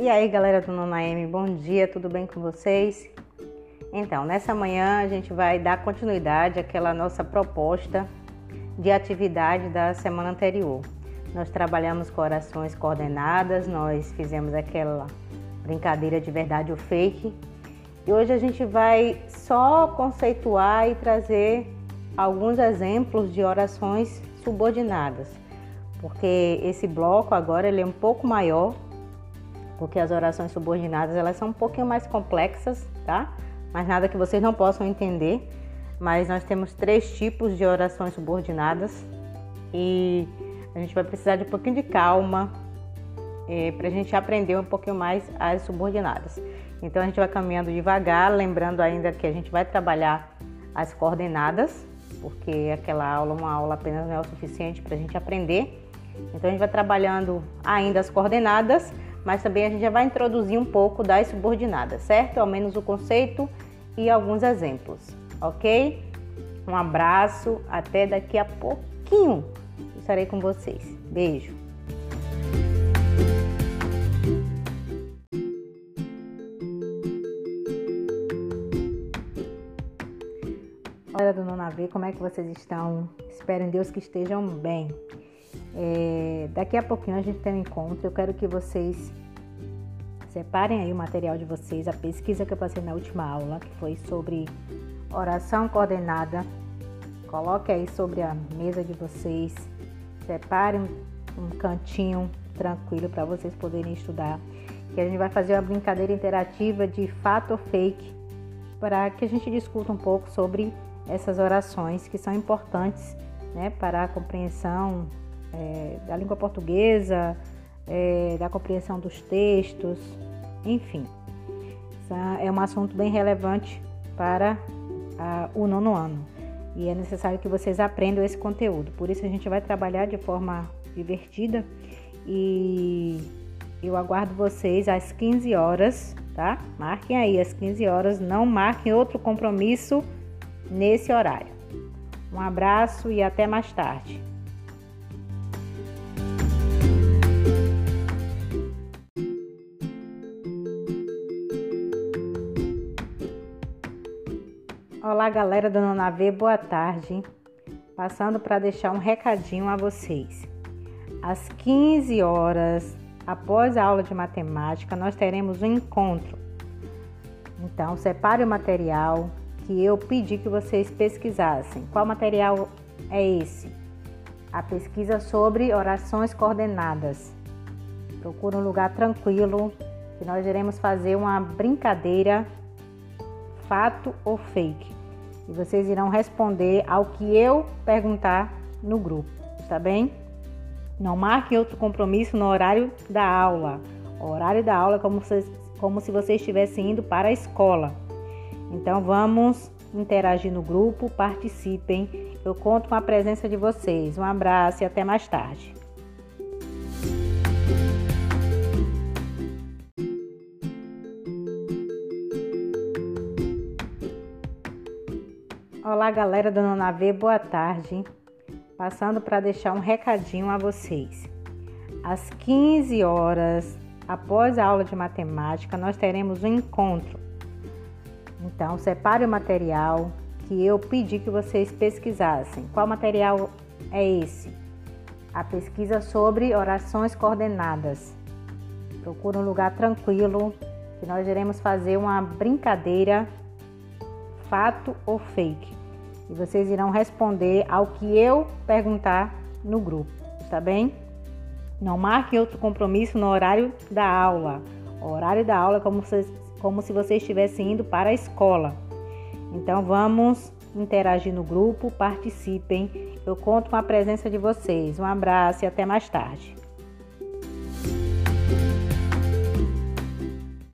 E aí, galera do Nona M, bom dia, tudo bem com vocês? Então, nessa manhã a gente vai dar continuidade àquela nossa proposta de atividade da semana anterior. Nós trabalhamos com orações coordenadas, nós fizemos aquela brincadeira de verdade ou fake. E hoje a gente vai só conceituar e trazer alguns exemplos de orações subordinadas, porque esse bloco agora ele é um pouco maior porque as orações subordinadas elas são um pouquinho mais complexas, tá? Mas nada que vocês não possam entender. Mas nós temos três tipos de orações subordinadas e a gente vai precisar de um pouquinho de calma é, para a gente aprender um pouquinho mais as subordinadas. Então a gente vai caminhando devagar, lembrando ainda que a gente vai trabalhar as coordenadas, porque aquela aula, uma aula apenas não é o suficiente para a gente aprender. Então a gente vai trabalhando ainda as coordenadas mas também a gente já vai introduzir um pouco das subordinadas, certo? Ao menos o conceito e alguns exemplos, ok? Um abraço, até daqui a pouquinho estarei com vocês. Beijo! Olha do Nona V, como é que vocês estão? Espero em Deus que estejam bem. É, daqui a pouquinho a gente tem um encontro. Eu quero que vocês separem aí o material de vocês, a pesquisa que eu passei na última aula, que foi sobre oração coordenada. Coloque aí sobre a mesa de vocês. Separem um cantinho tranquilo para vocês poderem estudar. Que a gente vai fazer uma brincadeira interativa de fato ou fake para que a gente discuta um pouco sobre essas orações que são importantes né, para a compreensão é, da língua portuguesa, é, da compreensão dos textos, enfim. é um assunto bem relevante para a, o nono ano e é necessário que vocês aprendam esse conteúdo. Por isso a gente vai trabalhar de forma divertida e eu aguardo vocês às 15 horas, tá? Marquem aí às 15 horas, não marquem outro compromisso nesse horário. Um abraço e até mais tarde. Olá, galera do Nonavê, boa tarde. Passando para deixar um recadinho a vocês. Às 15 horas, após a aula de matemática, nós teremos um encontro. Então, separe o material que eu pedi que vocês pesquisassem. Qual material é esse? A pesquisa sobre orações coordenadas. Procure um lugar tranquilo que nós iremos fazer uma brincadeira fato ou fake e vocês irão responder ao que eu perguntar no grupo, tá bem? Não marque outro compromisso no horário da aula. O horário da aula é como se, como se você estivesse indo para a escola. Então vamos interagir no grupo, participem. Eu conto com a presença de vocês. Um abraço e até mais tarde. Olá, galera do Nonavê, boa tarde. Passando para deixar um recadinho a vocês. Às 15 horas, após a aula de matemática, nós teremos um encontro. Então, separe o material que eu pedi que vocês pesquisassem. Qual material é esse? A pesquisa sobre orações coordenadas. Procure um lugar tranquilo que nós iremos fazer uma brincadeira fato ou fake e vocês irão responder ao que eu perguntar no grupo, tá bem? Não marque outro compromisso no horário da aula. O horário da aula é como se, como se você estivesse indo para a escola. Então vamos interagir no grupo, participem. Eu conto com a presença de vocês. Um abraço e até mais tarde.